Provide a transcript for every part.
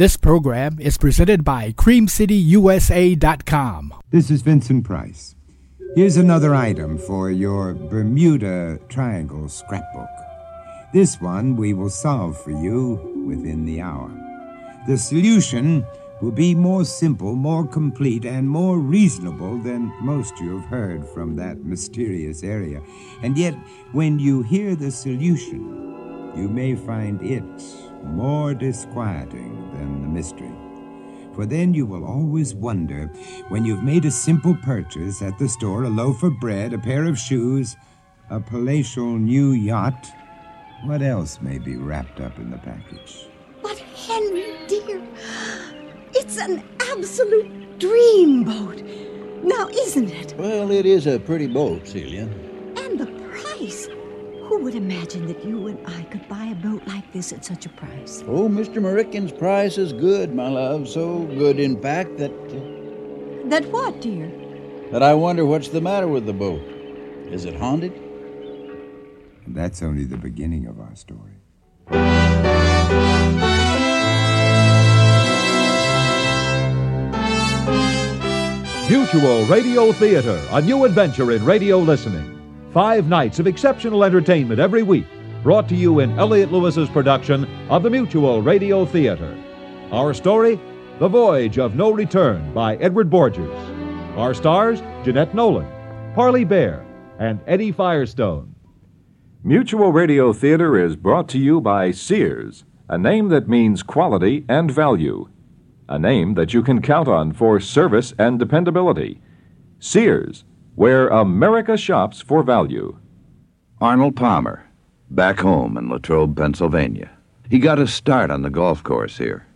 This program is presented by CreamCityUSA.com. This is Vincent Price. Here's another item for your Bermuda Triangle scrapbook. This one we will solve for you within the hour. The solution will be more simple, more complete, and more reasonable than most you have heard from that mysterious area. And yet, when you hear the solution, you may find it more disquieting than the mystery. For then you will always wonder, when you've made a simple purchase at the store a loaf of bread, a pair of shoes, a palatial new yacht what else may be wrapped up in the package? But, Henry, dear, it's an absolute dreamboat. Now, isn't it? Well, it is a pretty boat, Celia. And the price. Who would imagine that you and I could buy a boat like this at such a price? Oh, Mr. Merrickin's price is good, my love. So good, in fact, that. Uh, that what, dear? That I wonder what's the matter with the boat. Is it haunted? That's only the beginning of our story. Mutual Radio Theater, a new adventure in radio listening. Five nights of exceptional entertainment every week, brought to you in Elliot Lewis's production of the Mutual Radio Theater. Our story, The Voyage of No Return by Edward Borgers. Our stars, Jeanette Nolan, Parley Baer, and Eddie Firestone. Mutual Radio Theater is brought to you by Sears, a name that means quality and value, a name that you can count on for service and dependability. Sears, where America shops for value. Arnold Palmer, back home in Latrobe, Pennsylvania. He got his start on the golf course here,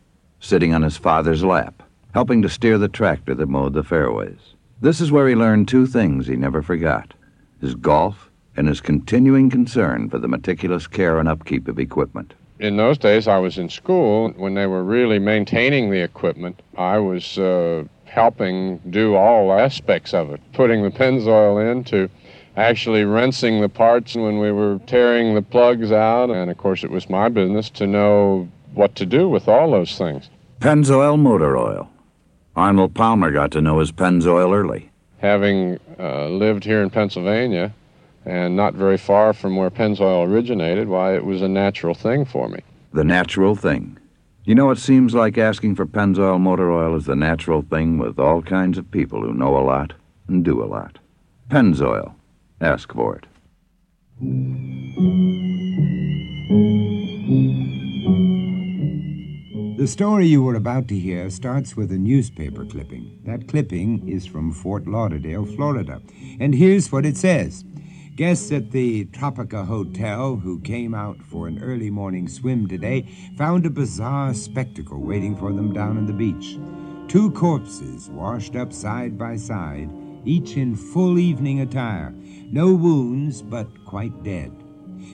sitting on his father's lap, helping to steer the tractor that mowed the fairways. This is where he learned two things he never forgot his golf and his continuing concern for the meticulous care and upkeep of equipment. In those days, I was in school. When they were really maintaining the equipment, I was uh, helping do all aspects of it, putting the Pennzoil in to actually rinsing the parts when we were tearing the plugs out. And of course, it was my business to know what to do with all those things. Pennzoil motor oil. Arnold Palmer got to know his Pennzoil early. Having uh, lived here in Pennsylvania, and not very far from where Pennzoil originated, why, it was a natural thing for me. The natural thing. You know, it seems like asking for Pennzoil motor oil is the natural thing with all kinds of people who know a lot and do a lot. Pennzoil. Ask for it. The story you were about to hear starts with a newspaper clipping. That clipping is from Fort Lauderdale, Florida. And here's what it says. Guests at the Tropica Hotel who came out for an early morning swim today found a bizarre spectacle waiting for them down on the beach. Two corpses washed up side by side, each in full evening attire. No wounds, but quite dead.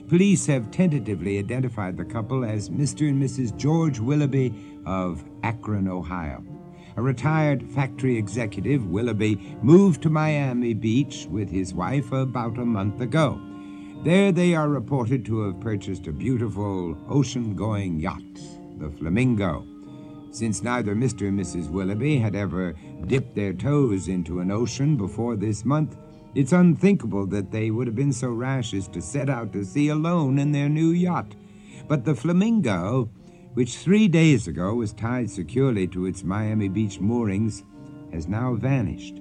Police have tentatively identified the couple as Mr. and Mrs. George Willoughby of Akron, Ohio. A retired factory executive, Willoughby, moved to Miami Beach with his wife about a month ago. There they are reported to have purchased a beautiful ocean going yacht, the Flamingo. Since neither Mr. and Mrs. Willoughby had ever dipped their toes into an ocean before this month, it's unthinkable that they would have been so rash as to set out to sea alone in their new yacht. But the Flamingo which three days ago was tied securely to its Miami Beach moorings, has now vanished.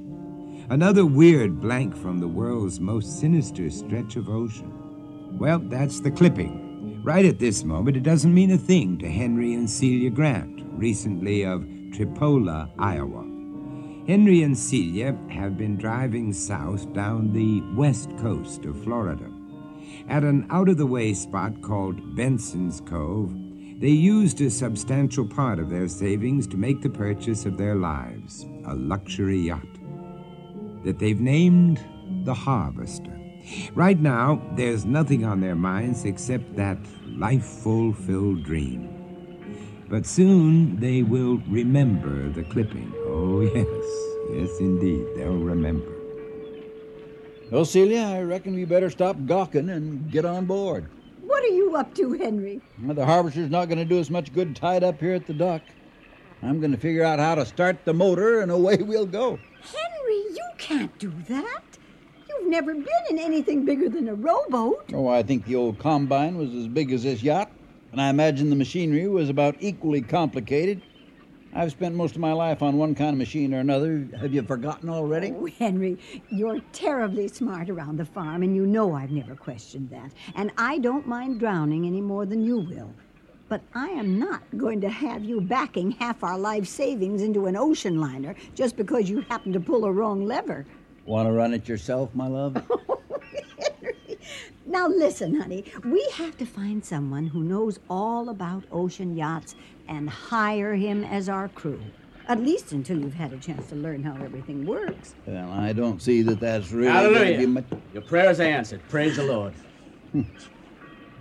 Another weird blank from the world's most sinister stretch of ocean. Well, that's the clipping. Right at this moment, it doesn't mean a thing to Henry and Celia Grant, recently of Tripola, Iowa. Henry and Celia have been driving south down the west coast of Florida. At an out of the way spot called Benson's Cove, they used a substantial part of their savings to make the purchase of their lives, a luxury yacht that they've named the Harvester. Right now, there's nothing on their minds except that life fulfilled dream. But soon they will remember the clipping. Oh, yes, yes, indeed, they'll remember. Well, Celia, I reckon we better stop gawking and get on board. What are you up to, Henry? Well, the harvester's not going to do us much good tied up here at the dock. I'm going to figure out how to start the motor, and away we'll go. Henry, you can't do that. You've never been in anything bigger than a rowboat. Oh, I think the old combine was as big as this yacht, and I imagine the machinery was about equally complicated. I've spent most of my life on one kind of machine or another. Have you forgotten already? Oh, Henry, you're terribly smart around the farm, and you know I've never questioned that. And I don't mind drowning any more than you will. But I am not going to have you backing half our life savings into an ocean liner just because you happen to pull a wrong lever. Want to run it yourself, my love? Oh, now, listen, honey, we have to find someone who knows all about ocean yachts and hire him as our crew. At least until you've had a chance to learn how everything works. well, I don't see that that's really. Hallelujah. be much- Your prayers are answered. Praise the Lord.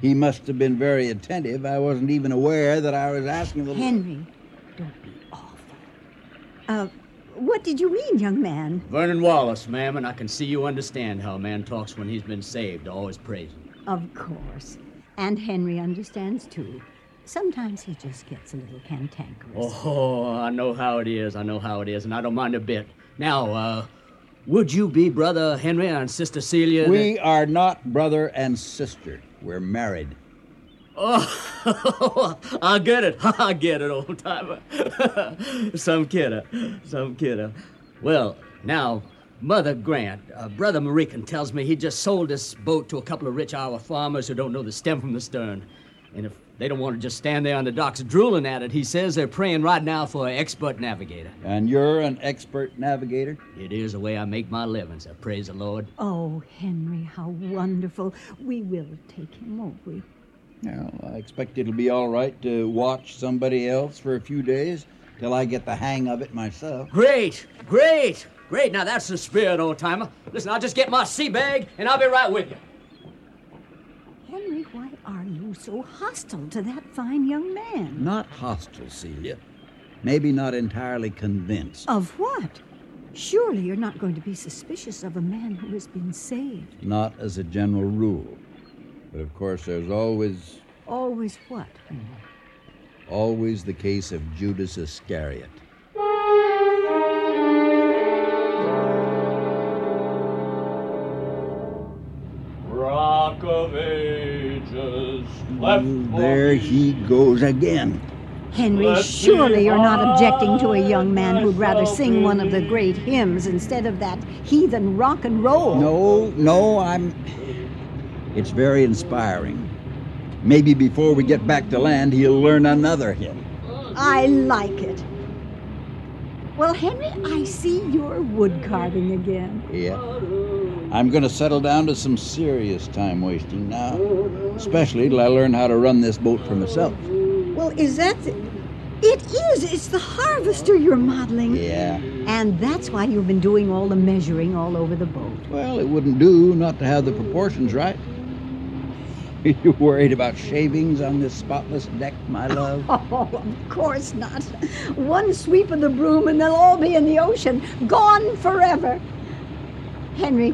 He must have been very attentive. I wasn't even aware that I was asking the. Henry, don't be awful. Uh, what did you mean, young man? Vernon Wallace, ma'am, and I can see you understand how a man talks when he's been saved. Always praising. Of course. And Henry understands too. Sometimes he just gets a little cantankerous. Oh, I know how it is. I know how it is, and I don't mind a bit. Now, uh, would you be brother Henry and sister Celia? We are not brother and sister. We're married. Oh, I get it. I get it, old timer. some kidder. Some kidder. Well, now, Mother Grant, uh, Brother Marican tells me he just sold this boat to a couple of rich Iowa farmers who don't know the stem from the stern. And if they don't want to just stand there on the docks drooling at it, he says they're praying right now for an expert navigator. And you're an expert navigator? It is the way I make my living, so praise the Lord. Oh, Henry, how wonderful. We will take him, won't we? Well, I expect it'll be all right to watch somebody else for a few days till I get the hang of it myself. Great, great, great. Now that's the spirit, old timer. Listen, I'll just get my sea bag and I'll be right with you. Henry, why are you so hostile to that fine young man? Not hostile, Celia. Maybe not entirely convinced. Of what? Surely you're not going to be suspicious of a man who has been saved. Not as a general rule. But of course, there's always, Always what? Hmm. always the case of Judas Iscariot. Ages, left There he goes again. Henry, Let surely you're not objecting to a young man who'd rather sing one of the great hymns instead of that heathen rock and roll. No, no, I'm. It's very inspiring. Maybe before we get back to land, he'll learn another hymn. I like it. Well, Henry, I see you're wood carving again. Yeah. I'm going to settle down to some serious time wasting now, especially till I learn how to run this boat for myself. Well, is that. The... It is. It's the harvester you're modeling. Yeah. And that's why you've been doing all the measuring all over the boat. Well, it wouldn't do not to have the proportions right. You worried about shavings on this spotless deck, my love? Oh, of course not. One sweep of the broom and they'll all be in the ocean, gone forever. Henry,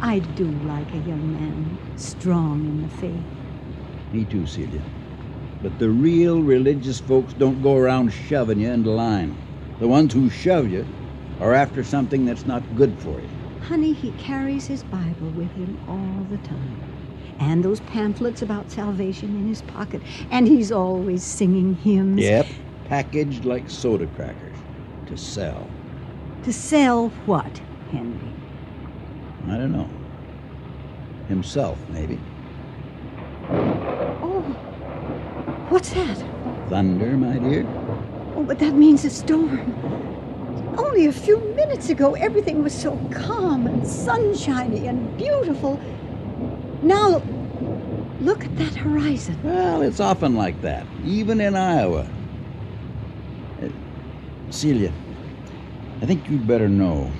I do like a young man strong in the faith. Me too, Celia. But the real religious folks don't go around shoving you into line. The ones who shove you are after something that's not good for you. Honey, he carries his Bible with him all the time. And those pamphlets about salvation in his pocket. And he's always singing hymns. Yep, packaged like soda crackers to sell. To sell what, Henry? I don't know. Himself, maybe. Oh, what's that? Thunder, my dear. Oh, but that means a storm. Only a few minutes ago, everything was so calm and sunshiny and beautiful. Now, look at that horizon. Well, it's often like that, even in Iowa. Uh, Celia, I think you'd better know.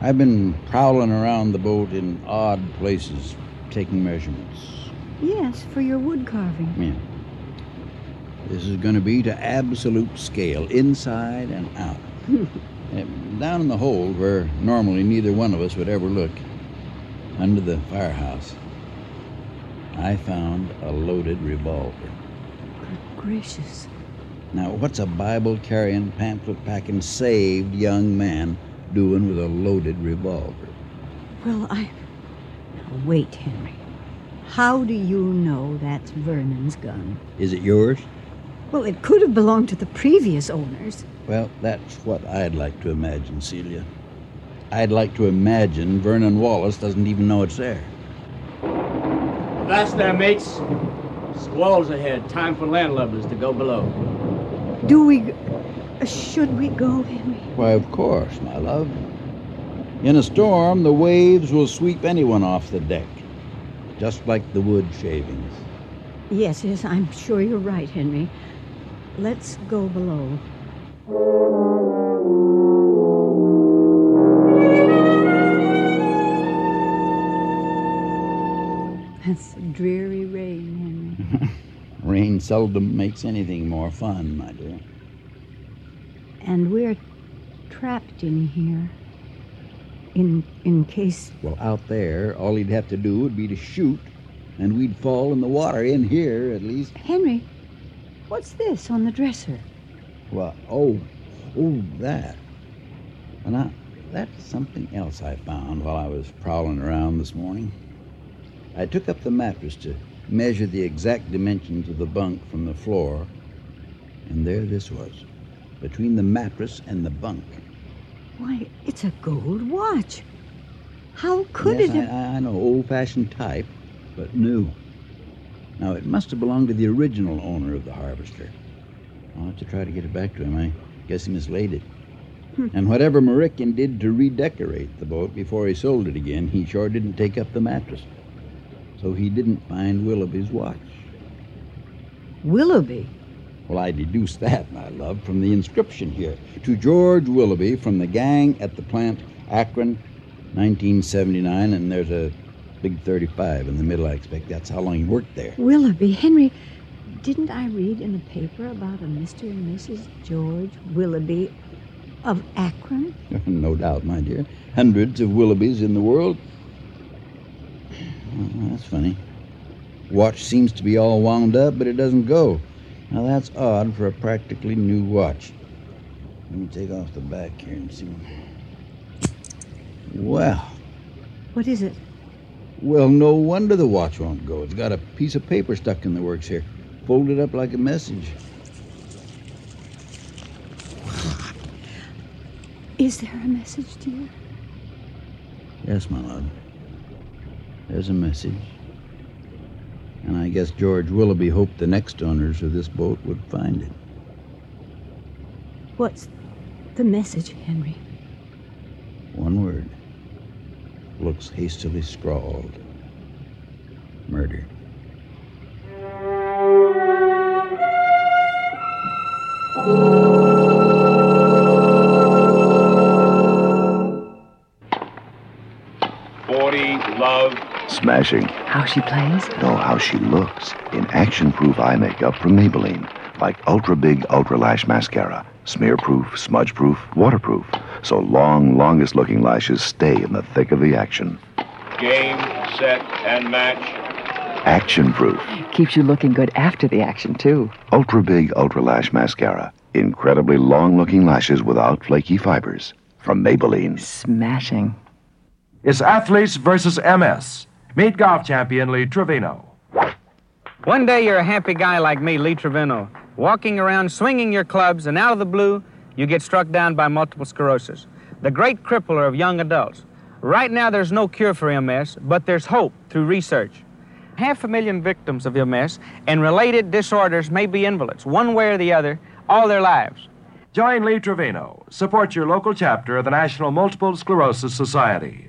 I've been prowling around the boat in odd places, taking measurements. Yes, for your wood carving. Yeah. This is going to be to absolute scale, inside and out. Uh, Down in the hold, where normally neither one of us would ever look, under the firehouse, I found a loaded revolver. Good gracious. Now, what's a Bible carrying, pamphlet packing, saved young man doing with a loaded revolver? Well, I. Now, wait, Henry. How do you know that's Vernon's gun? Is it yours? Well, it could have belonged to the previous owners. Well, that's what I'd like to imagine, Celia. I'd like to imagine Vernon Wallace doesn't even know it's there. That's there, mates. Squalls ahead. Time for landlubbers to go below. Do we. Uh, Should we go, Henry? Why, of course, my love. In a storm, the waves will sweep anyone off the deck, just like the wood shavings. Yes, yes, I'm sure you're right, Henry. Let's go below. That's dreary rain, Henry. Rain seldom makes anything more fun, my dear. And we're trapped in here. In in case Well, out there, all he'd have to do would be to shoot, and we'd fall in the water. In here, at least. Henry, what's this on the dresser? Well, oh, oh, that. And I, that's something else I found while I was prowling around this morning. I took up the mattress to measure the exact dimensions of the bunk from the floor, and there this was, between the mattress and the bunk. Why, it's a gold watch. How could yes, it have? I, I know, old-fashioned type, but new. Now, it must have belonged to the original owner of the harvester. I'll have to try to get it back to him. I guess he mislaid it. Hmm. And whatever Marikin did to redecorate the boat before he sold it again, he sure didn't take up the mattress. So he didn't find Willoughby's watch. Willoughby. Well, I deduced that, my love, from the inscription here. To George Willoughby from the gang at the plant Akron, 1979, and there's a big 35 in the middle. I expect that's how long he worked there. Willoughby. Henry, didn't I read in the paper about a Mr. and Mrs. George Willoughby of Akron? no doubt, my dear. Hundreds of Willoughbys in the world. Well, that's funny. Watch seems to be all wound up, but it doesn't go. Now that's odd for a practically new watch. Let me take off the back here and see. Well, What is it? well, no wonder the watch won't go. It's got a piece of paper stuck in the works here, folded up like a message. Is there a message, dear? Yes, my love. There's a message. And I guess George Willoughby hoped the next owners of this boat would find it. What's the message, Henry? One word. Looks hastily scrawled. Murder. Forty, Smashing. How she plays? No, how she looks. In action proof eye makeup from Maybelline. Like ultra big ultra lash mascara. Smear proof, smudge proof, waterproof. So long, longest looking lashes stay in the thick of the action. Game, set, and match. Action proof. Keeps you looking good after the action, too. Ultra big ultra lash mascara. Incredibly long looking lashes without flaky fibers. From Maybelline. Smashing. It's athletes versus MS. Meet golf champion Lee Trevino. One day you're a happy guy like me, Lee Trevino, walking around swinging your clubs, and out of the blue, you get struck down by multiple sclerosis, the great crippler of young adults. Right now, there's no cure for MS, but there's hope through research. Half a million victims of MS and related disorders may be invalids, one way or the other, all their lives. Join Lee Trevino. Support your local chapter of the National Multiple Sclerosis Society.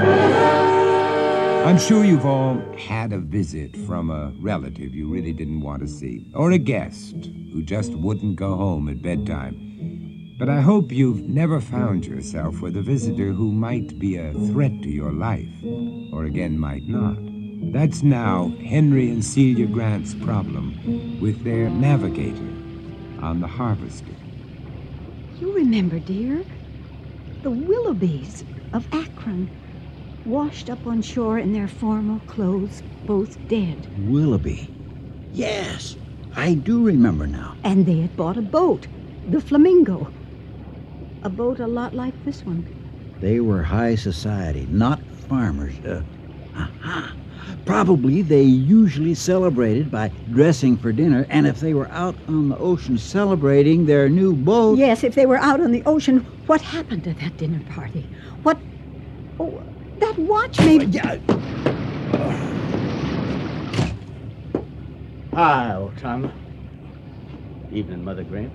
I'm sure you've all had a visit from a relative you really didn't want to see, or a guest who just wouldn't go home at bedtime. But I hope you've never found yourself with a visitor who might be a threat to your life, or again might not. That's now Henry and Celia Grant's problem with their navigator on the Harvester. You remember, dear? The Willoughbys of Akron, washed up on shore in their formal clothes, both dead. Willoughby. Yes, I do remember now. And they had bought a boat, the Flamingo. A boat a lot like this one. They were high society, not farmers. Uh, aha. Probably they usually celebrated by dressing for dinner, and if they were out on the ocean celebrating their new boat. Yes, if they were out on the ocean, what happened to that dinner party? What. Oh, that watch maybe. Yeah. Hi, old timer. Evening, Mother Grant.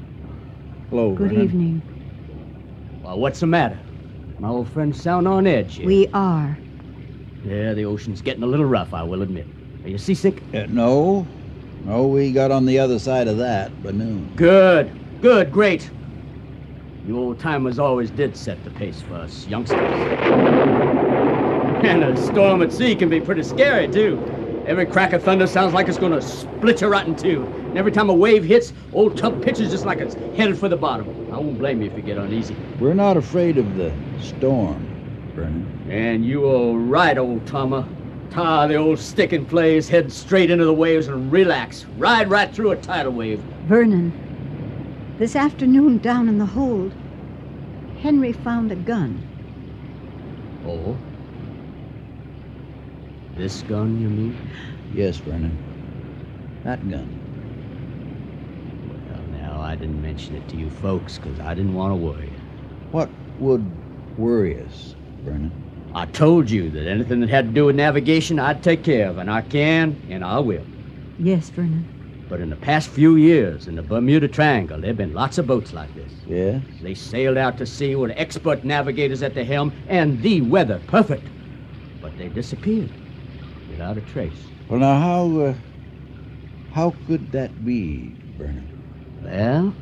Hello, Good Vernon. evening. Well, what's the matter? My old friend's sound on edge here. We are. Yeah, the ocean's getting a little rough, I will admit. Are you seasick? Uh, no. No, we got on the other side of that by noon. Good. Good. Great. You old timers always did set the pace for us youngsters. And a storm at sea can be pretty scary, too. Every crack of thunder sounds like it's going to split you right in two. And every time a wave hits, old tub pitches just like it's headed for the bottom. I won't blame you if you get uneasy. We're not afraid of the storm, Vernon. And you are right, old Tama. Tie the old stick in place, head straight into the waves, and relax. Ride right through a tidal wave. Vernon, this afternoon down in the hold, Henry found a gun. Oh? This gun, you mean? Yes, Vernon. That gun. Well, now, I didn't mention it to you folks because I didn't want to worry you. What would worry us, Vernon? I told you that anything that had to do with navigation, I'd take care of, and I can, and I will. Yes, Vernon. But in the past few years, in the Bermuda Triangle, there have been lots of boats like this. Yes? They sailed out to sea with expert navigators at the helm and the weather perfect. But they disappeared without a trace. Well, now, how, uh, how could that be, Vernon? Well,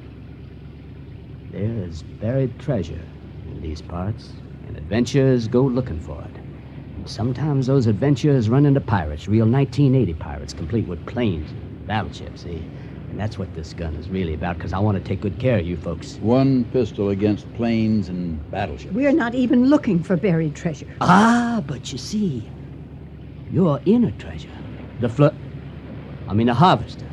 there is buried treasure in these parts, and adventurers go looking for it. And sometimes those adventurers run into pirates, real 1980 pirates, complete with planes and battleships, see? And that's what this gun is really about, because I want to take good care of you folks. One pistol against planes and battleships. We're not even looking for buried treasure. Ah, but you see, you're in a treasure. The fl... I mean, the harvester.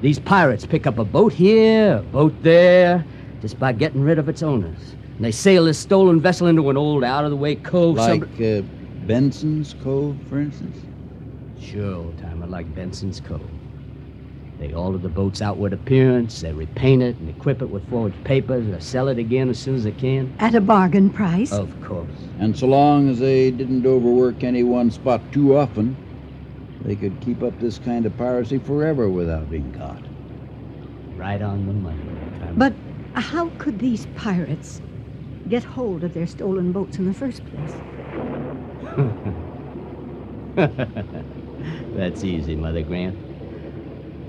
These pirates pick up a boat here, a boat there, just by getting rid of its owners. And they sail this stolen vessel into an old out-of-the-way cove. Like uh, Benson's Cove, for instance? Sure, old timer, like Benson's Cove. They alter the boat's outward appearance, they repaint it and equip it with forged papers, or sell it again as soon as they can. At a bargain price. Of course. And so long as they didn't overwork any one spot too often, they could keep up this kind of piracy forever without being caught. Right on the money, old. But uh, how could these pirates get hold of their stolen boats in the first place? That's easy, Mother Grant.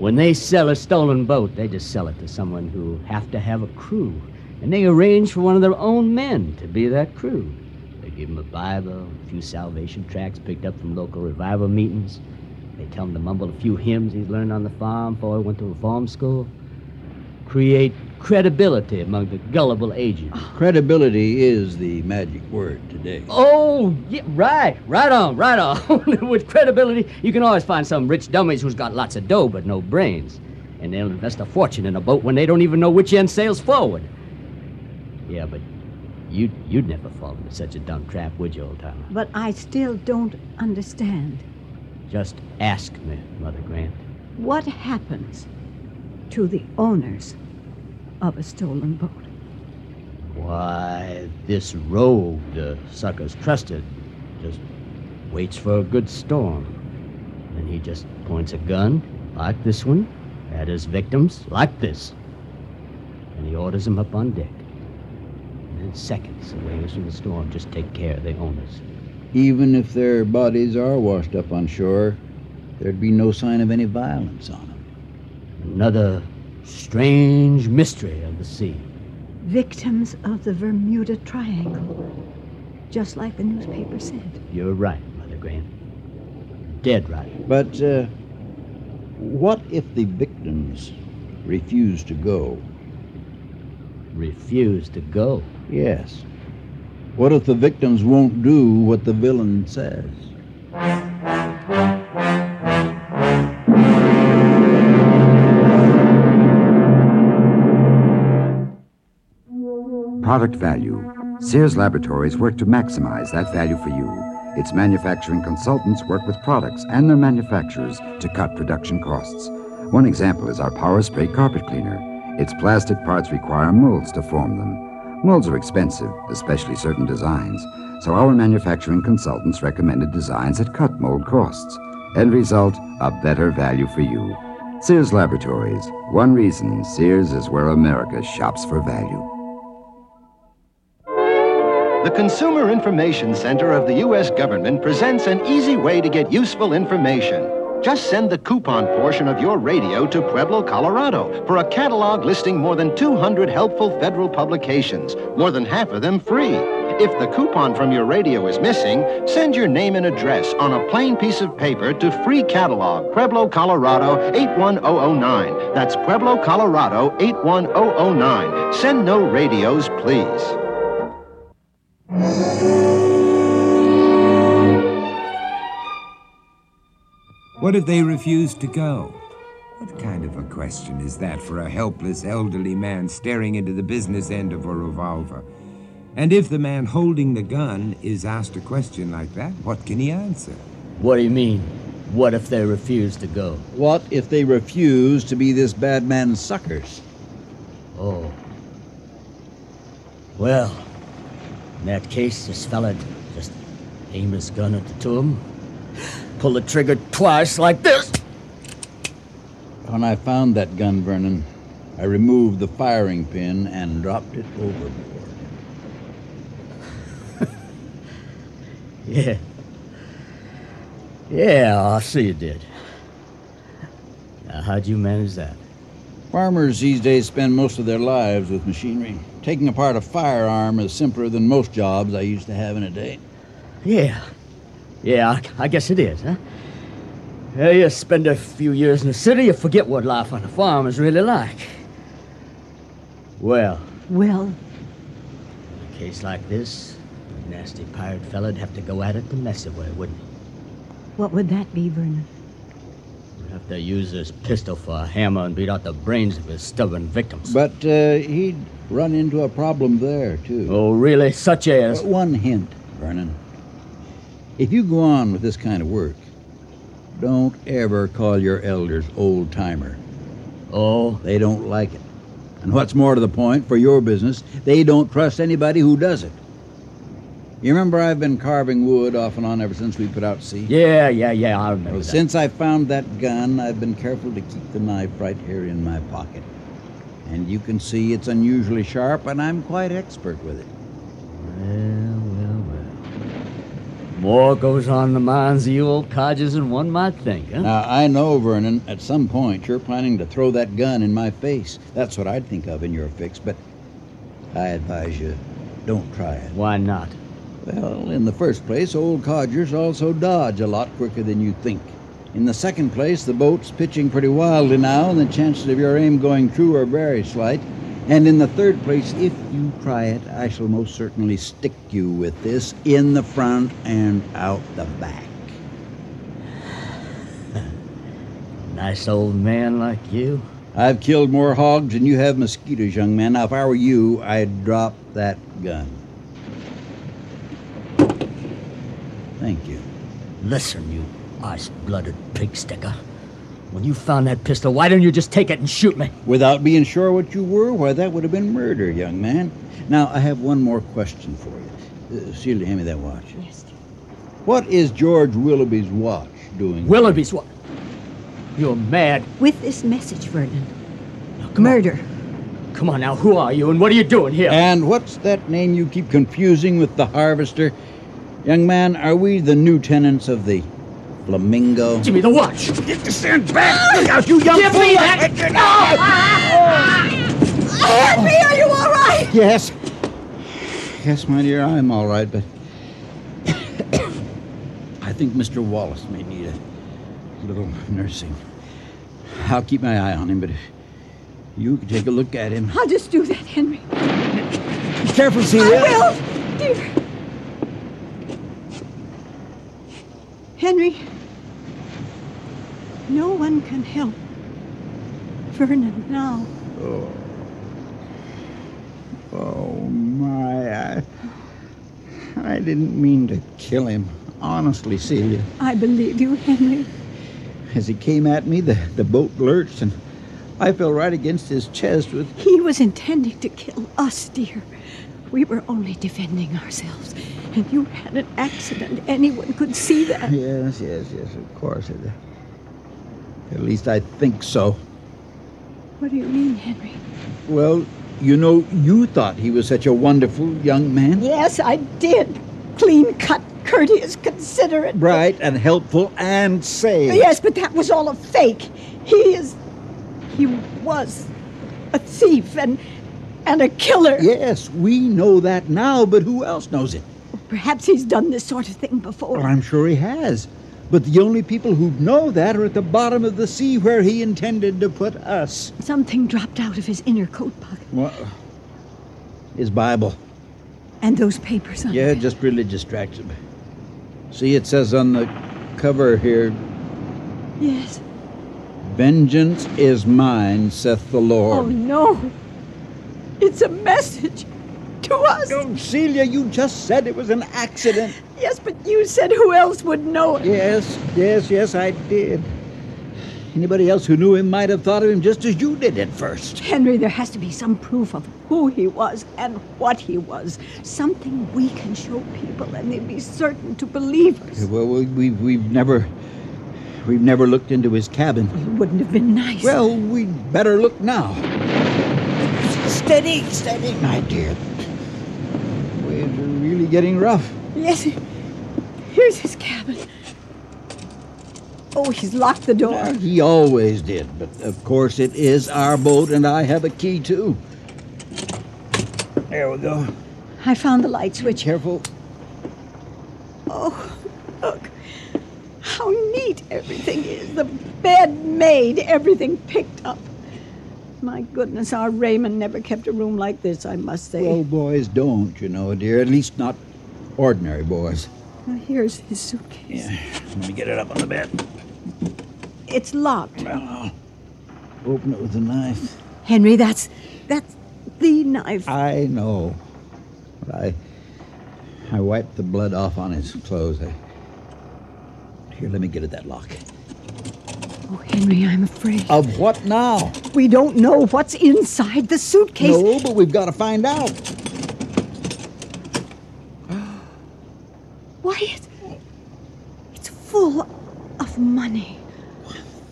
When they sell a stolen boat, they just sell it to someone who have to have a crew. And they arrange for one of their own men to be that crew. They give them a Bible, a few salvation tracts picked up from local revival meetings. They tell him to mumble a few hymns he's learned on the farm before he went to reform school. Create credibility among the gullible agents. Credibility is the magic word today. Oh, yeah, right, right on, right on. With credibility, you can always find some rich dummies who's got lots of dough but no brains. And they'll invest a fortune in a boat when they don't even know which end sails forward. Yeah, but you'd, you'd never fall into such a dumb trap, would you, old timer? But I still don't understand. Just ask me, Mother Grant. What happens to the owners of a stolen boat? Why, this rogue the suckers trusted just waits for a good storm. And he just points a gun, like this one, at his victims, like this. And he orders them up on deck. And in seconds, the waves from the storm just take care of the owners. Even if their bodies are washed up on shore, there'd be no sign of any violence on them. Another strange mystery of the sea. Victims of the Bermuda Triangle. Just like the newspaper said. You're right, Mother Grant. Dead right. But uh, what if the victims refuse to go? Refuse to go? Yes. What if the victims won't do what the villain says? Product value, Sears Laboratories work to maximize that value for you. Its manufacturing consultants work with products and their manufacturers to cut production costs. One example is our Power Spray carpet cleaner. Its plastic parts require molds to form them. Molds are expensive, especially certain designs, so our manufacturing consultants recommended designs that cut mold costs. End result, a better value for you. Sears Laboratories. One reason Sears is where America shops for value. The Consumer Information Center of the U.S. government presents an easy way to get useful information. Just send the coupon portion of your radio to Pueblo, Colorado for a catalog listing more than 200 helpful federal publications, more than half of them free. If the coupon from your radio is missing, send your name and address on a plain piece of paper to Free Catalog, Pueblo, Colorado 81009. That's Pueblo, Colorado 81009. Send no radios, please. What if they refuse to go? What kind of a question is that for a helpless elderly man staring into the business end of a revolver? And if the man holding the gun is asked a question like that, what can he answer? What do you mean? What if they refuse to go? What if they refuse to be this bad man's suckers? Oh. Well, in that case, this fella just aimed his gun at the tomb, pulled the trigger twice like this. When I found that gun, Vernon, I removed the firing pin and dropped it overboard. Yeah. Yeah, I see you did. Now, how'd you manage that? Farmers these days spend most of their lives with machinery. Taking apart a firearm is simpler than most jobs I used to have in a day. Yeah. Yeah, I, I guess it is, huh? Yeah, you spend a few years in the city, you forget what life on a farm is really like. Well, Well, in a case like this, a nasty pirate fella'd have to go at it the messy way, wouldn't he? what would that be, Vernon? To use his pistol for a hammer and beat out the brains of his stubborn victims. But uh, he'd run into a problem there, too. Oh, really? Such as? Uh, one hint, Vernon. If you go on with this kind of work, don't ever call your elders old timer. Oh? They don't like it. And what's more to the point, for your business, they don't trust anybody who does it. You remember I've been carving wood off and on ever since we put out to sea? Yeah, yeah, yeah, I remember Well, that. since I found that gun, I've been careful to keep the knife right here in my pocket. And you can see it's unusually sharp, and I'm quite expert with it. Well, well, well. More goes on in the minds of you old codgers than one might think, huh? Now, I know, Vernon, at some point you're planning to throw that gun in my face. That's what I'd think of in your fix, but I advise you don't try it. Why not? Well, in the first place, old codgers also dodge a lot quicker than you think. In the second place, the boat's pitching pretty wildly now, and the chances of your aim going true are very slight. And in the third place, if you try it, I shall most certainly stick you with this in the front and out the back. Nice old man like you. I've killed more hogs than you have mosquitoes, young man. Now, if I were you, I'd drop that gun. Thank you. Listen, you ice-blooded pig sticker. When you found that pistol, why didn't you just take it and shoot me? Without being sure what you were, why, that would have been murder, young man. Now, I have one more question for you. Uh, Celia, hand me that watch. Yes. What is George Willoughby's watch doing? Willoughby's what? You're mad. With this message, Vernon. Murder. Come on now, who are you and what are you doing here? And what's that name you keep confusing with the harvester? Young man, are we the new tenants of the Flamingo? Give me the watch. Get the stand back! Look out, you young Give fool! me that. Henry, ah! are you all right? Yes. Yes, my dear, I'm all right, but I think Mr. Wallace may need a little nursing. I'll keep my eye on him, but if you could take a look at him. I'll just do that, Henry. Be careful, Celia. I will, dear. Henry, no one can help Vernon now. Oh. Oh, my. I, I didn't mean to kill him. Honestly, Celia. I believe you, Henry. As he came at me, the, the boat lurched, and I fell right against his chest with. He was intending to kill us, dear. We were only defending ourselves. And you had an accident. Anyone could see that. Yes, yes, yes, of course. At least I think so. What do you mean, Henry? Well, you know, you thought he was such a wonderful young man. Yes, I did. Clean cut, courteous, considerate. Right, and helpful and safe. Yes, but that was all a fake. He is. He was a thief and. And a killer. Yes, we know that now, but who else knows it? Perhaps he's done this sort of thing before. Well, I'm sure he has. But the only people who know that are at the bottom of the sea where he intended to put us. Something dropped out of his inner coat pocket. What? His Bible. And those papers on Yeah, it. just religious tracts. See, it says on the cover here Yes. Vengeance is mine, saith the Lord. Oh, no. It's a message to us. Oh, Celia, you just said it was an accident. Yes, but you said who else would know it? Yes, yes, yes, I did. Anybody else who knew him might have thought of him just as you did at first. Henry, there has to be some proof of who he was and what he was. Something we can show people, and they'd be certain to believe us. Well, we, we, we've never. We've never looked into his cabin. It wouldn't have been nice. Well, we'd better look now. Steady, steady, my dear. Waves are really getting rough. Yes. Here's his cabin. Oh, he's locked the door. He always did, but of course it is our boat, and I have a key too. There we go. I found the light switch. Careful. Oh, look. How neat everything is. The bed made, everything picked up. My goodness, our Raymond never kept a room like this, I must say. Well, boys don't, you know, dear. At least not ordinary boys. Well, here's his suitcase. Yeah. Let me get it up on the bed. It's locked. Well, I'll open it with a knife. Henry, that's that's the knife. I know. But I I wiped the blood off on his clothes. I, here, let me get at that lock. Oh, Henry, I'm afraid. Of what now? We don't know what's inside the suitcase. No, but we've got to find out. Why, it's, it's full of money.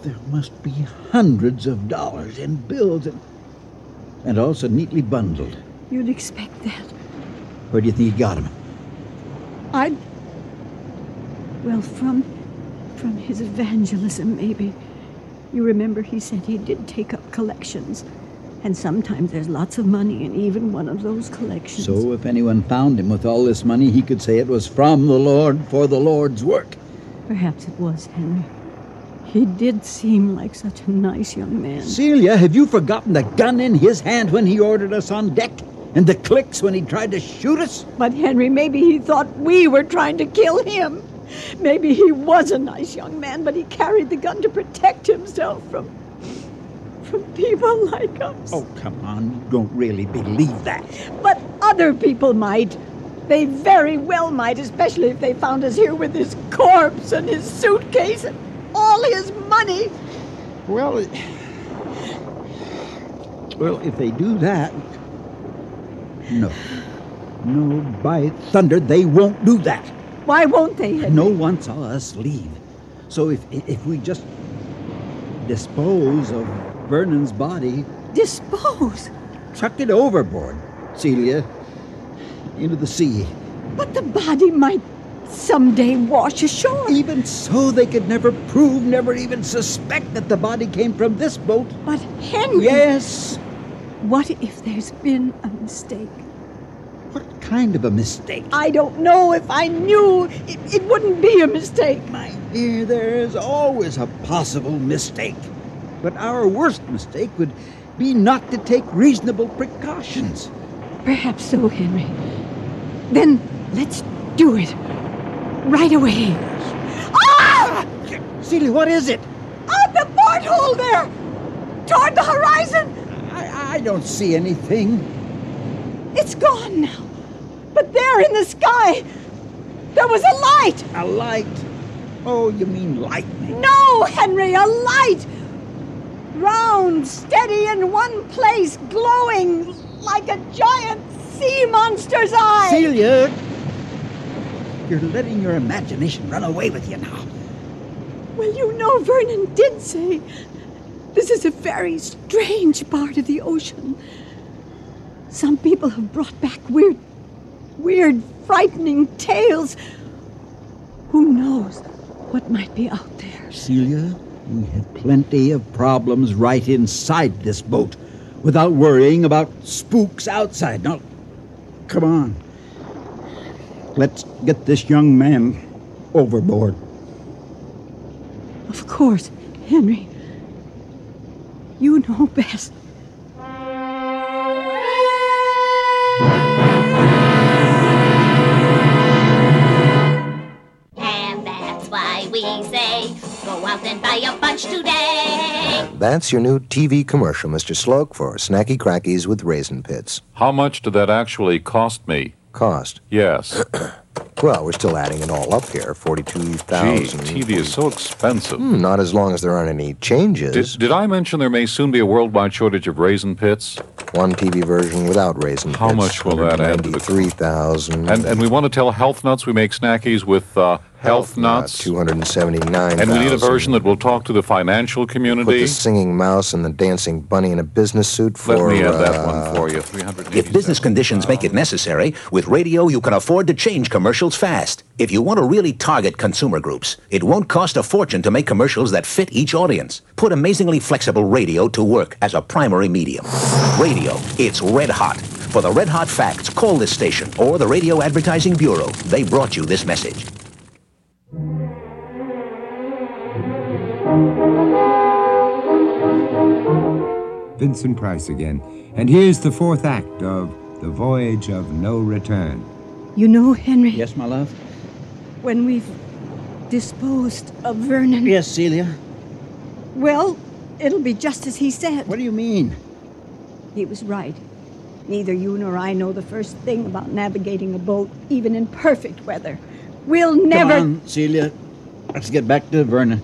There must be hundreds of dollars in bills and, and also neatly bundled. You'd expect that. Where do you think he got them? I'd. Well, from. from his evangelism, maybe. You remember he said he did take up collections. And sometimes there's lots of money in even one of those collections. So if anyone found him with all this money, he could say it was from the Lord for the Lord's work. Perhaps it was, Henry. He did seem like such a nice young man. Celia, have you forgotten the gun in his hand when he ordered us on deck? And the clicks when he tried to shoot us? But, Henry, maybe he thought we were trying to kill him. Maybe he was a nice young man, but he carried the gun to protect himself from. from people like us. Oh, come on. You don't really believe that. But other people might. They very well might, especially if they found us here with his corpse and his suitcase and all his money. Well, it... well, if they do that, no, no, by thunder, they won't do that. Why won't they? Henry? No one saw us leave. So if if we just dispose of Vernon's body, Dispose? chuck it overboard, Celia, into the sea. But the body might someday wash ashore. Even so, they could never prove, never even suspect that the body came from this boat. But Henry. Yes. What if there's been a mistake? What kind of a mistake? I don't know. If I knew, it, it wouldn't be a mistake. My dear, there is always a possible mistake. But our worst mistake would be not to take reasonable precautions. Perhaps so, Henry. Then let's do it. Right away. Ah! Celia, what is it? On the porthole there! Toward the horizon! I, I don't see anything. It's gone now. But there in the sky, there was a light. A light? Oh, you mean lightning? No, Henry, a light. Round, steady in one place, glowing like a giant sea monster's eye. Celia! You're letting your imagination run away with you now. Well, you know, Vernon did say this is a very strange part of the ocean. Some people have brought back weird, weird, frightening tales. Who knows what might be out there? Celia, we have plenty of problems right inside this boat without worrying about spooks outside. Now, come on. Let's get this young man overboard. Of course, Henry. You know best. Out and buy a bunch today. That's your new TV commercial, Mr. Sloak, for Snacky Crackies with Raisin Pits. How much did that actually cost me? Cost? Yes. Well, we're still adding it all up here. Forty-two thousand. Gee. TV is so expensive. Hmm, not as long as there aren't any changes. Did, did I mention there may soon be a worldwide shortage of raisin pits? One TV version without raisin How pits. How much will that add to the Three thousand. And and we want to tell Health Nuts we make snackies with uh, Health Nuts. Two hundred and seventy-nine. And we need a version that will talk to the financial community. Put community. the singing mouse and the dancing bunny in a business suit for. Let me add that uh, one for you. If business conditions make it necessary, with radio you can afford to change commercials fast. If you want to really target consumer groups, it won't cost a fortune to make commercials that fit each audience. Put amazingly flexible radio to work as a primary medium. Radio, it's red hot. For the red hot facts, call this station or the Radio Advertising Bureau. They brought you this message. Vincent Price again. And here's the fourth act of The Voyage of No Return. You know, Henry. Yes, my love? When we've disposed of Vernon. Yes, Celia. Well, it'll be just as he said. What do you mean? He was right. Neither you nor I know the first thing about navigating a boat, even in perfect weather. We'll never. Come on, Celia. Let's get back to Vernon.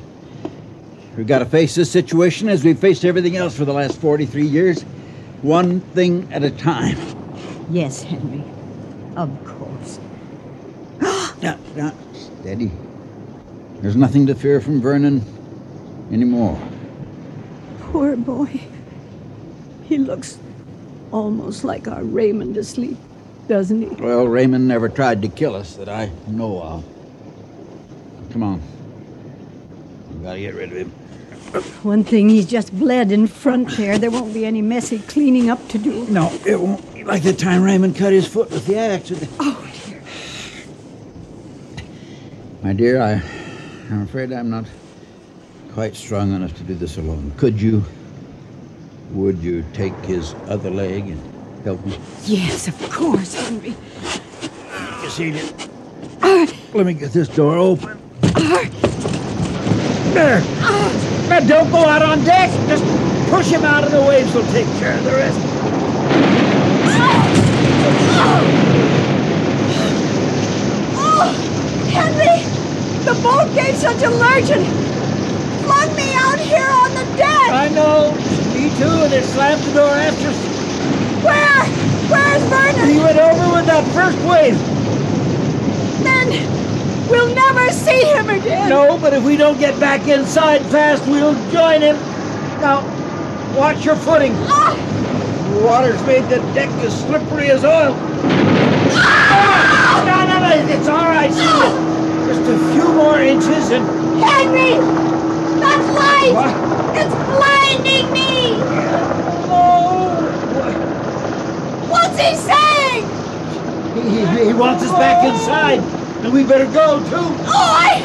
We've got to face this situation as we've faced everything else for the last 43 years, one thing at a time. Yes, Henry. Of course. Now, steady. There's nothing to fear from Vernon anymore. Poor boy. He looks almost like our Raymond asleep, doesn't he? Well, Raymond never tried to kill us that I know of. Come on. We've got to get rid of him. One thing, he's just bled in front there. There won't be any messy cleaning up to do. No, it won't be like the time Raymond cut his foot with the axe. Oh. My dear, I, I'm afraid I'm not quite strong enough to do this alone. Could you, would you take his other leg and help me? Yes, of course, Henry. You see it? Uh, Let me get this door open. Uh, there. Now, don't go out on deck. Just push him out of the waves. We'll take care of the rest. Oh, Henry! The boat gave such a lurch and flung me out here on the deck! I know. Me too, and it slammed the door after us. Where? Where's Vernon? He went over with that first wave. Then we'll never see him again. No, but if we don't get back inside fast, we'll join him. Now, watch your footing. The water's made the deck as slippery as oil. Ah! No, no, no, it's all right, Celia. Just a few more inches and... Henry! That light! It's blinding me! Oh. What's he saying? He, he, he wants us back inside, and we better go, too. Oh, I...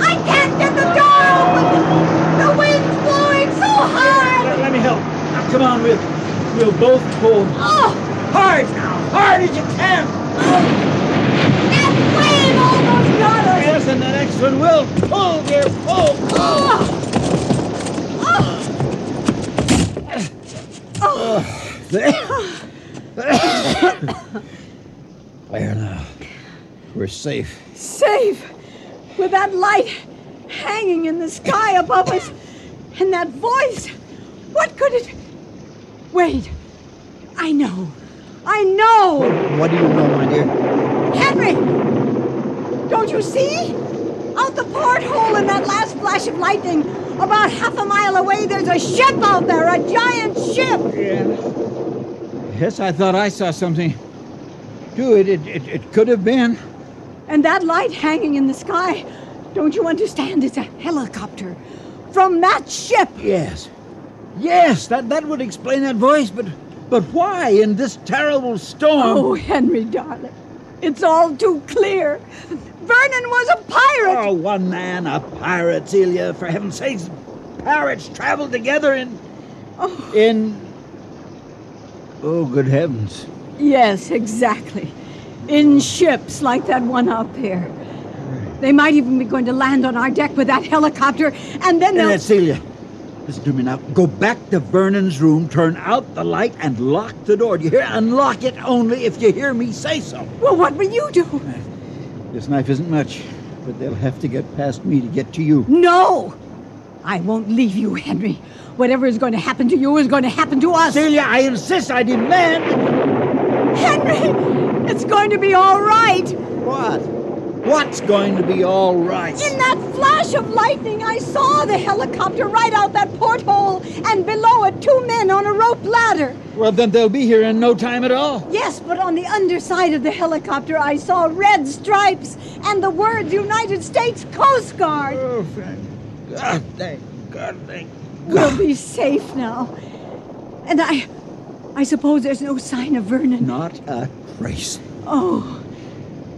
I can't get the door open! The wind's blowing so hard! Let, let me help. Now, come on, we'll, we'll both pull. Oh! Hard now! Hard as you can! That wave almost got us! Yes, and the next one will pull, dear, pull! Oh! Oh! Oh, there. There now. We're safe. Safe! With that light hanging in the sky above us. And that voice. What could it. Wait. I know. I know! What do you know, my dear? Henry! Don't you see? Out the porthole in that last flash of lightning, about half a mile away, there's a ship out there, a giant ship! Yes, I thought I saw something. Do it, it, it, it could have been. And that light hanging in the sky, don't you understand? It's a helicopter from that ship. Yes. Yes, that, that would explain that voice, but but why in this terrible storm? Oh, Henry, darling, it's all too clear. Vernon was a pirate. Oh, one man, a pirate, Celia. For heaven's sake, pirates travel together in. Oh. In. Oh, good heavens. Yes, exactly. In ships like that one out there. They might even be going to land on our deck with that helicopter, and then they'll. Celia, listen to me now. Go back to Vernon's room, turn out the light, and lock the door. Do you hear? Unlock it only if you hear me say so. Well, what will you do? This knife isn't much, but they'll have to get past me to get to you. No! I won't leave you, Henry. Whatever is going to happen to you is going to happen to us. Celia, I insist, I demand. Henry! It's going to be all right. What? What's going to be all right? In that flash of lightning, I saw the helicopter right out that porthole, and below it, two men on a rope ladder. Well, then they'll be here in no time at all. Yes, but on the underside of the helicopter, I saw red stripes and the words United States Coast Guard. Oh, thank God, thank God, thank We'll be safe now. And I. I suppose there's no sign of Vernon. Not a trace. Oh.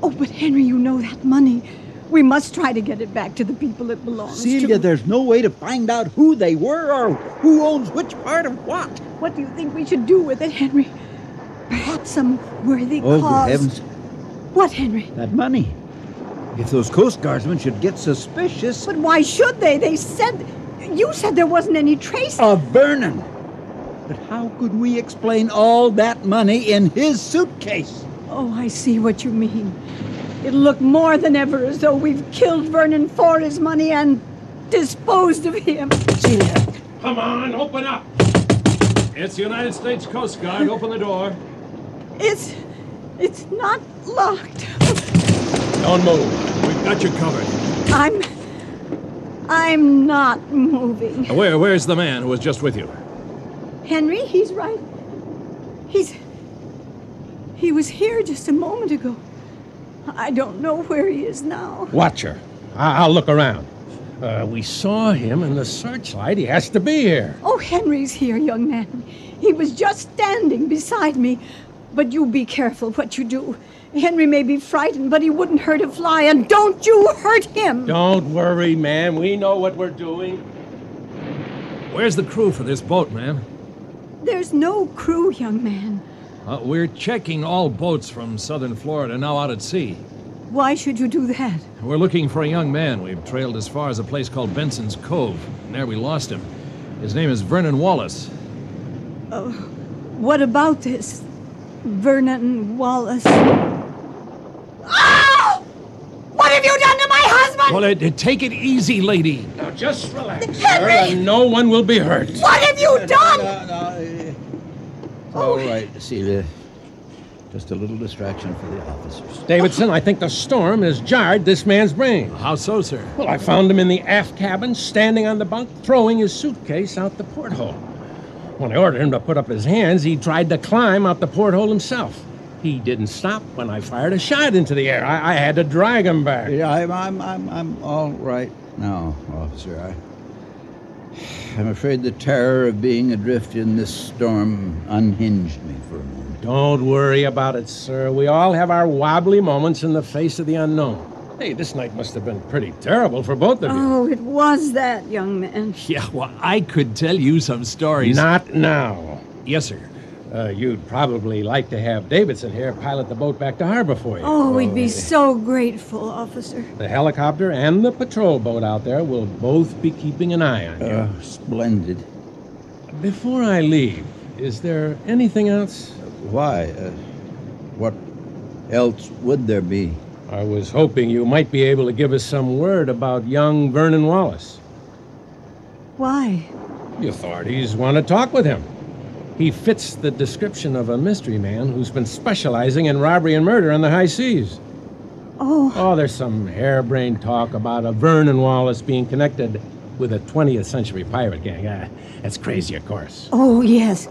Oh, but Henry, you know that money. We must try to get it back to the people it belongs Celia, to. Celia, there's no way to find out who they were or who owns which part of what. What do you think we should do with it, Henry? Perhaps some worthy Oh, cause. good heavens. What, Henry? That money. If those Coast Guardsmen should get suspicious. But why should they? They said. You said there wasn't any trace. Of Vernon. But how could we explain all that money in his suitcase? Oh, I see what you mean. It'll look more than ever as though we've killed Vernon for his money and disposed of him. Celia. Come on, open up. It's the United States Coast Guard. Open the door. It's. it's not locked. Don't move. We've got you covered. I'm. I'm not moving. Where, where's the man who was just with you? Henry, he's right. He's. He was here just a moment ago. I don't know where he is now. Watch her. I- I'll look around. Uh, we saw him in the searchlight. He has to be here. Oh, Henry's here, young man. He was just standing beside me. But you be careful what you do. Henry may be frightened, but he wouldn't hurt a fly, and don't you hurt him! Don't worry, man. We know what we're doing. Where's the crew for this boat, man? There's no crew, young man. Uh, we're checking all boats from southern Florida now out at sea. Why should you do that? We're looking for a young man. We've trailed as far as a place called Benson's Cove, and there we lost him. His name is Vernon Wallace. Uh, what about this? Vernon Wallace. Ah! What have you done to my husband? Well, take it easy, lady. Now just relax, Henry! sir, and no one will be hurt. What have you done? Oh, all right, Celia. Just a little distraction for the officers. Davidson, I think the storm has jarred this man's brain. How so, sir? Well, I found him in the aft cabin, standing on the bunk, throwing his suitcase out the porthole. When I ordered him to put up his hands, he tried to climb out the porthole himself. He didn't stop when I fired a shot into the air. I, I had to drag him back. Yeah, I'm, I'm, I'm, I'm all right now, officer. I, I'm afraid the terror of being adrift in this storm unhinged me for a moment. Don't worry about it, sir. We all have our wobbly moments in the face of the unknown. Hey, this night must have been pretty terrible for both of you. Oh, it was that, young man. Yeah, well, I could tell you some stories. Not now. Yes, sir. Uh, you'd probably like to have Davidson here pilot the boat back to harbor for you. Oh, we'd be so grateful, officer. The helicopter and the patrol boat out there will both be keeping an eye on you. Uh, splendid. Before I leave, is there anything else? Why? Uh, what else would there be? I was hoping you might be able to give us some word about young Vernon Wallace. Why? The authorities want to talk with him. He fits the description of a mystery man who's been specializing in robbery and murder on the high seas. Oh. Oh, there's some harebrained talk about a Vernon Wallace being connected with a 20th century pirate gang. Ah, that's crazy, of course. Oh, yes.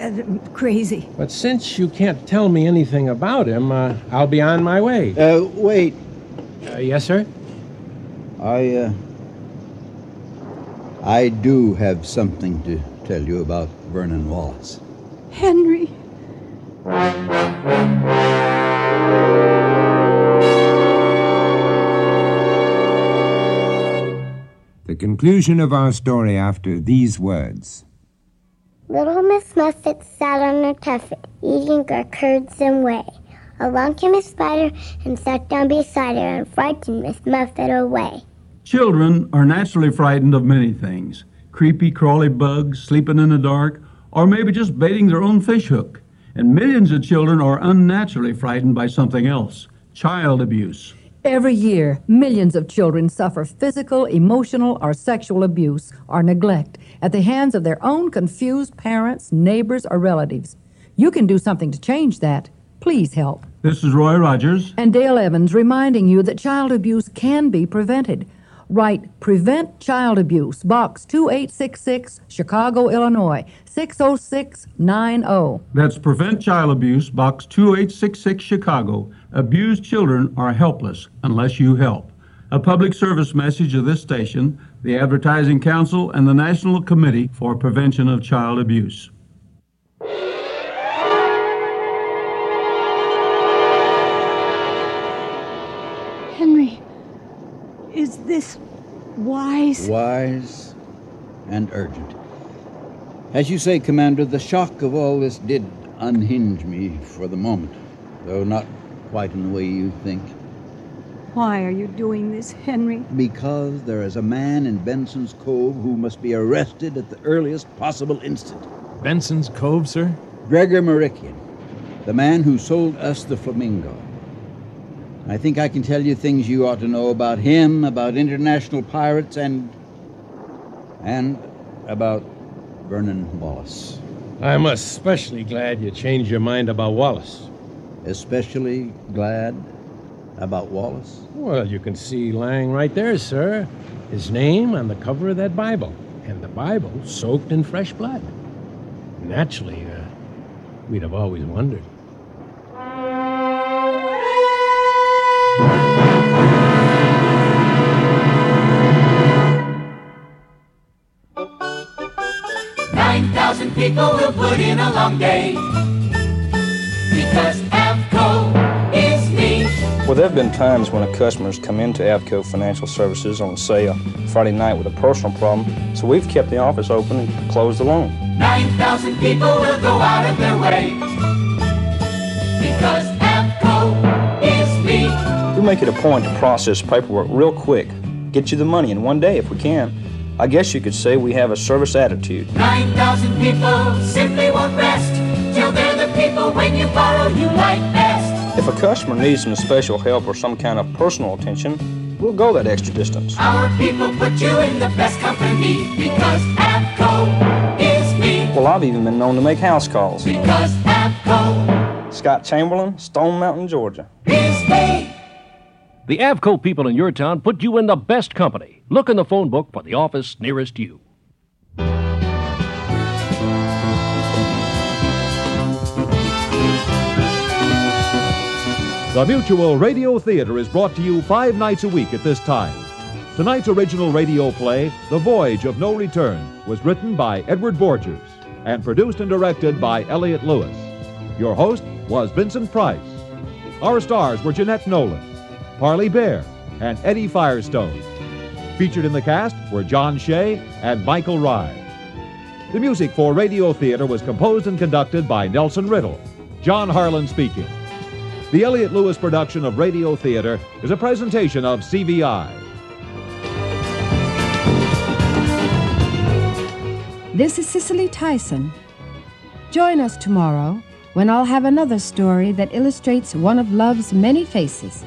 Uh, crazy. But since you can't tell me anything about him, uh, I'll be on my way. Uh, wait. Uh, yes, sir? I, uh. I do have something to tell you about Vernon Wallace. Henry. The conclusion of our story after these words. Little Miss Muffet sat on her tuffet, eating her curds and whey. Along came a spider and sat down beside her and frightened Miss Muffet away. Children are naturally frightened of many things creepy, crawly bugs, sleeping in the dark, or maybe just baiting their own fish hook. And millions of children are unnaturally frightened by something else child abuse. Every year, millions of children suffer physical, emotional, or sexual abuse or neglect at the hands of their own confused parents, neighbors, or relatives. You can do something to change that. Please help. This is Roy Rogers. And Dale Evans reminding you that child abuse can be prevented. Write Prevent Child Abuse, Box 2866, Chicago, Illinois, 60690. That's Prevent Child Abuse, Box 2866, Chicago. Abused children are helpless unless you help. A public service message of this station, the Advertising Council, and the National Committee for Prevention of Child Abuse. Is this wise? Wise and urgent. As you say, Commander, the shock of all this did unhinge me for the moment, though not quite in the way you think. Why are you doing this, Henry? Because there is a man in Benson's Cove who must be arrested at the earliest possible instant. Benson's Cove, sir? Gregor Marikian, the man who sold us the Flamingo. I think I can tell you things you ought to know about him, about international pirates, and. and about Vernon Wallace. I'm especially glad you changed your mind about Wallace. Especially glad about Wallace? Well, you can see Lang right there, sir. His name on the cover of that Bible, and the Bible soaked in fresh blood. Naturally, uh, we'd have always wondered. People will put in a long day because AVCO is me. Well, there have been times when a customer's come into Avco Financial Services on, say, a Friday night with a personal problem, so we've kept the office open and closed the loan. Nine thousand people will go out of their way because AVCO is me. We make it a point to process paperwork real quick, get you the money in one day if we can. I guess you could say we have a service attitude. Nine thousand people simply won't rest till they're the people when you borrow you like best. If a customer needs some special help or some kind of personal attention, we'll go that extra distance. Our people put you in the best company because AVCO is me. Well, I've even been known to make house calls. Because AVCO Scott Chamberlain, Stone Mountain, Georgia. is me. The Avco people in your town put you in the best company. Look in the phone book for the office nearest you. The Mutual Radio Theater is brought to you five nights a week at this time. Tonight's original radio play, The Voyage of No Return, was written by Edward Borgers and produced and directed by Elliott Lewis. Your host was Vincent Price. Our stars were Jeanette Nolan, Parley Baer, and Eddie Firestone. Featured in the cast were John Shea and Michael Rye. The music for Radio Theater was composed and conducted by Nelson Riddle. John Harlan speaking. The Elliott Lewis production of Radio Theater is a presentation of CVI. This is Cicely Tyson. Join us tomorrow when I'll have another story that illustrates one of love's many faces.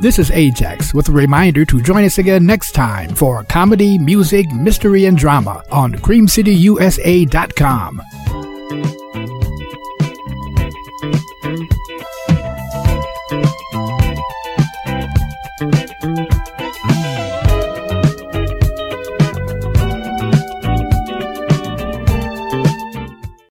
This is Ajax with a reminder to join us again next time for comedy, music, mystery, and drama on CreamCityUSA.com.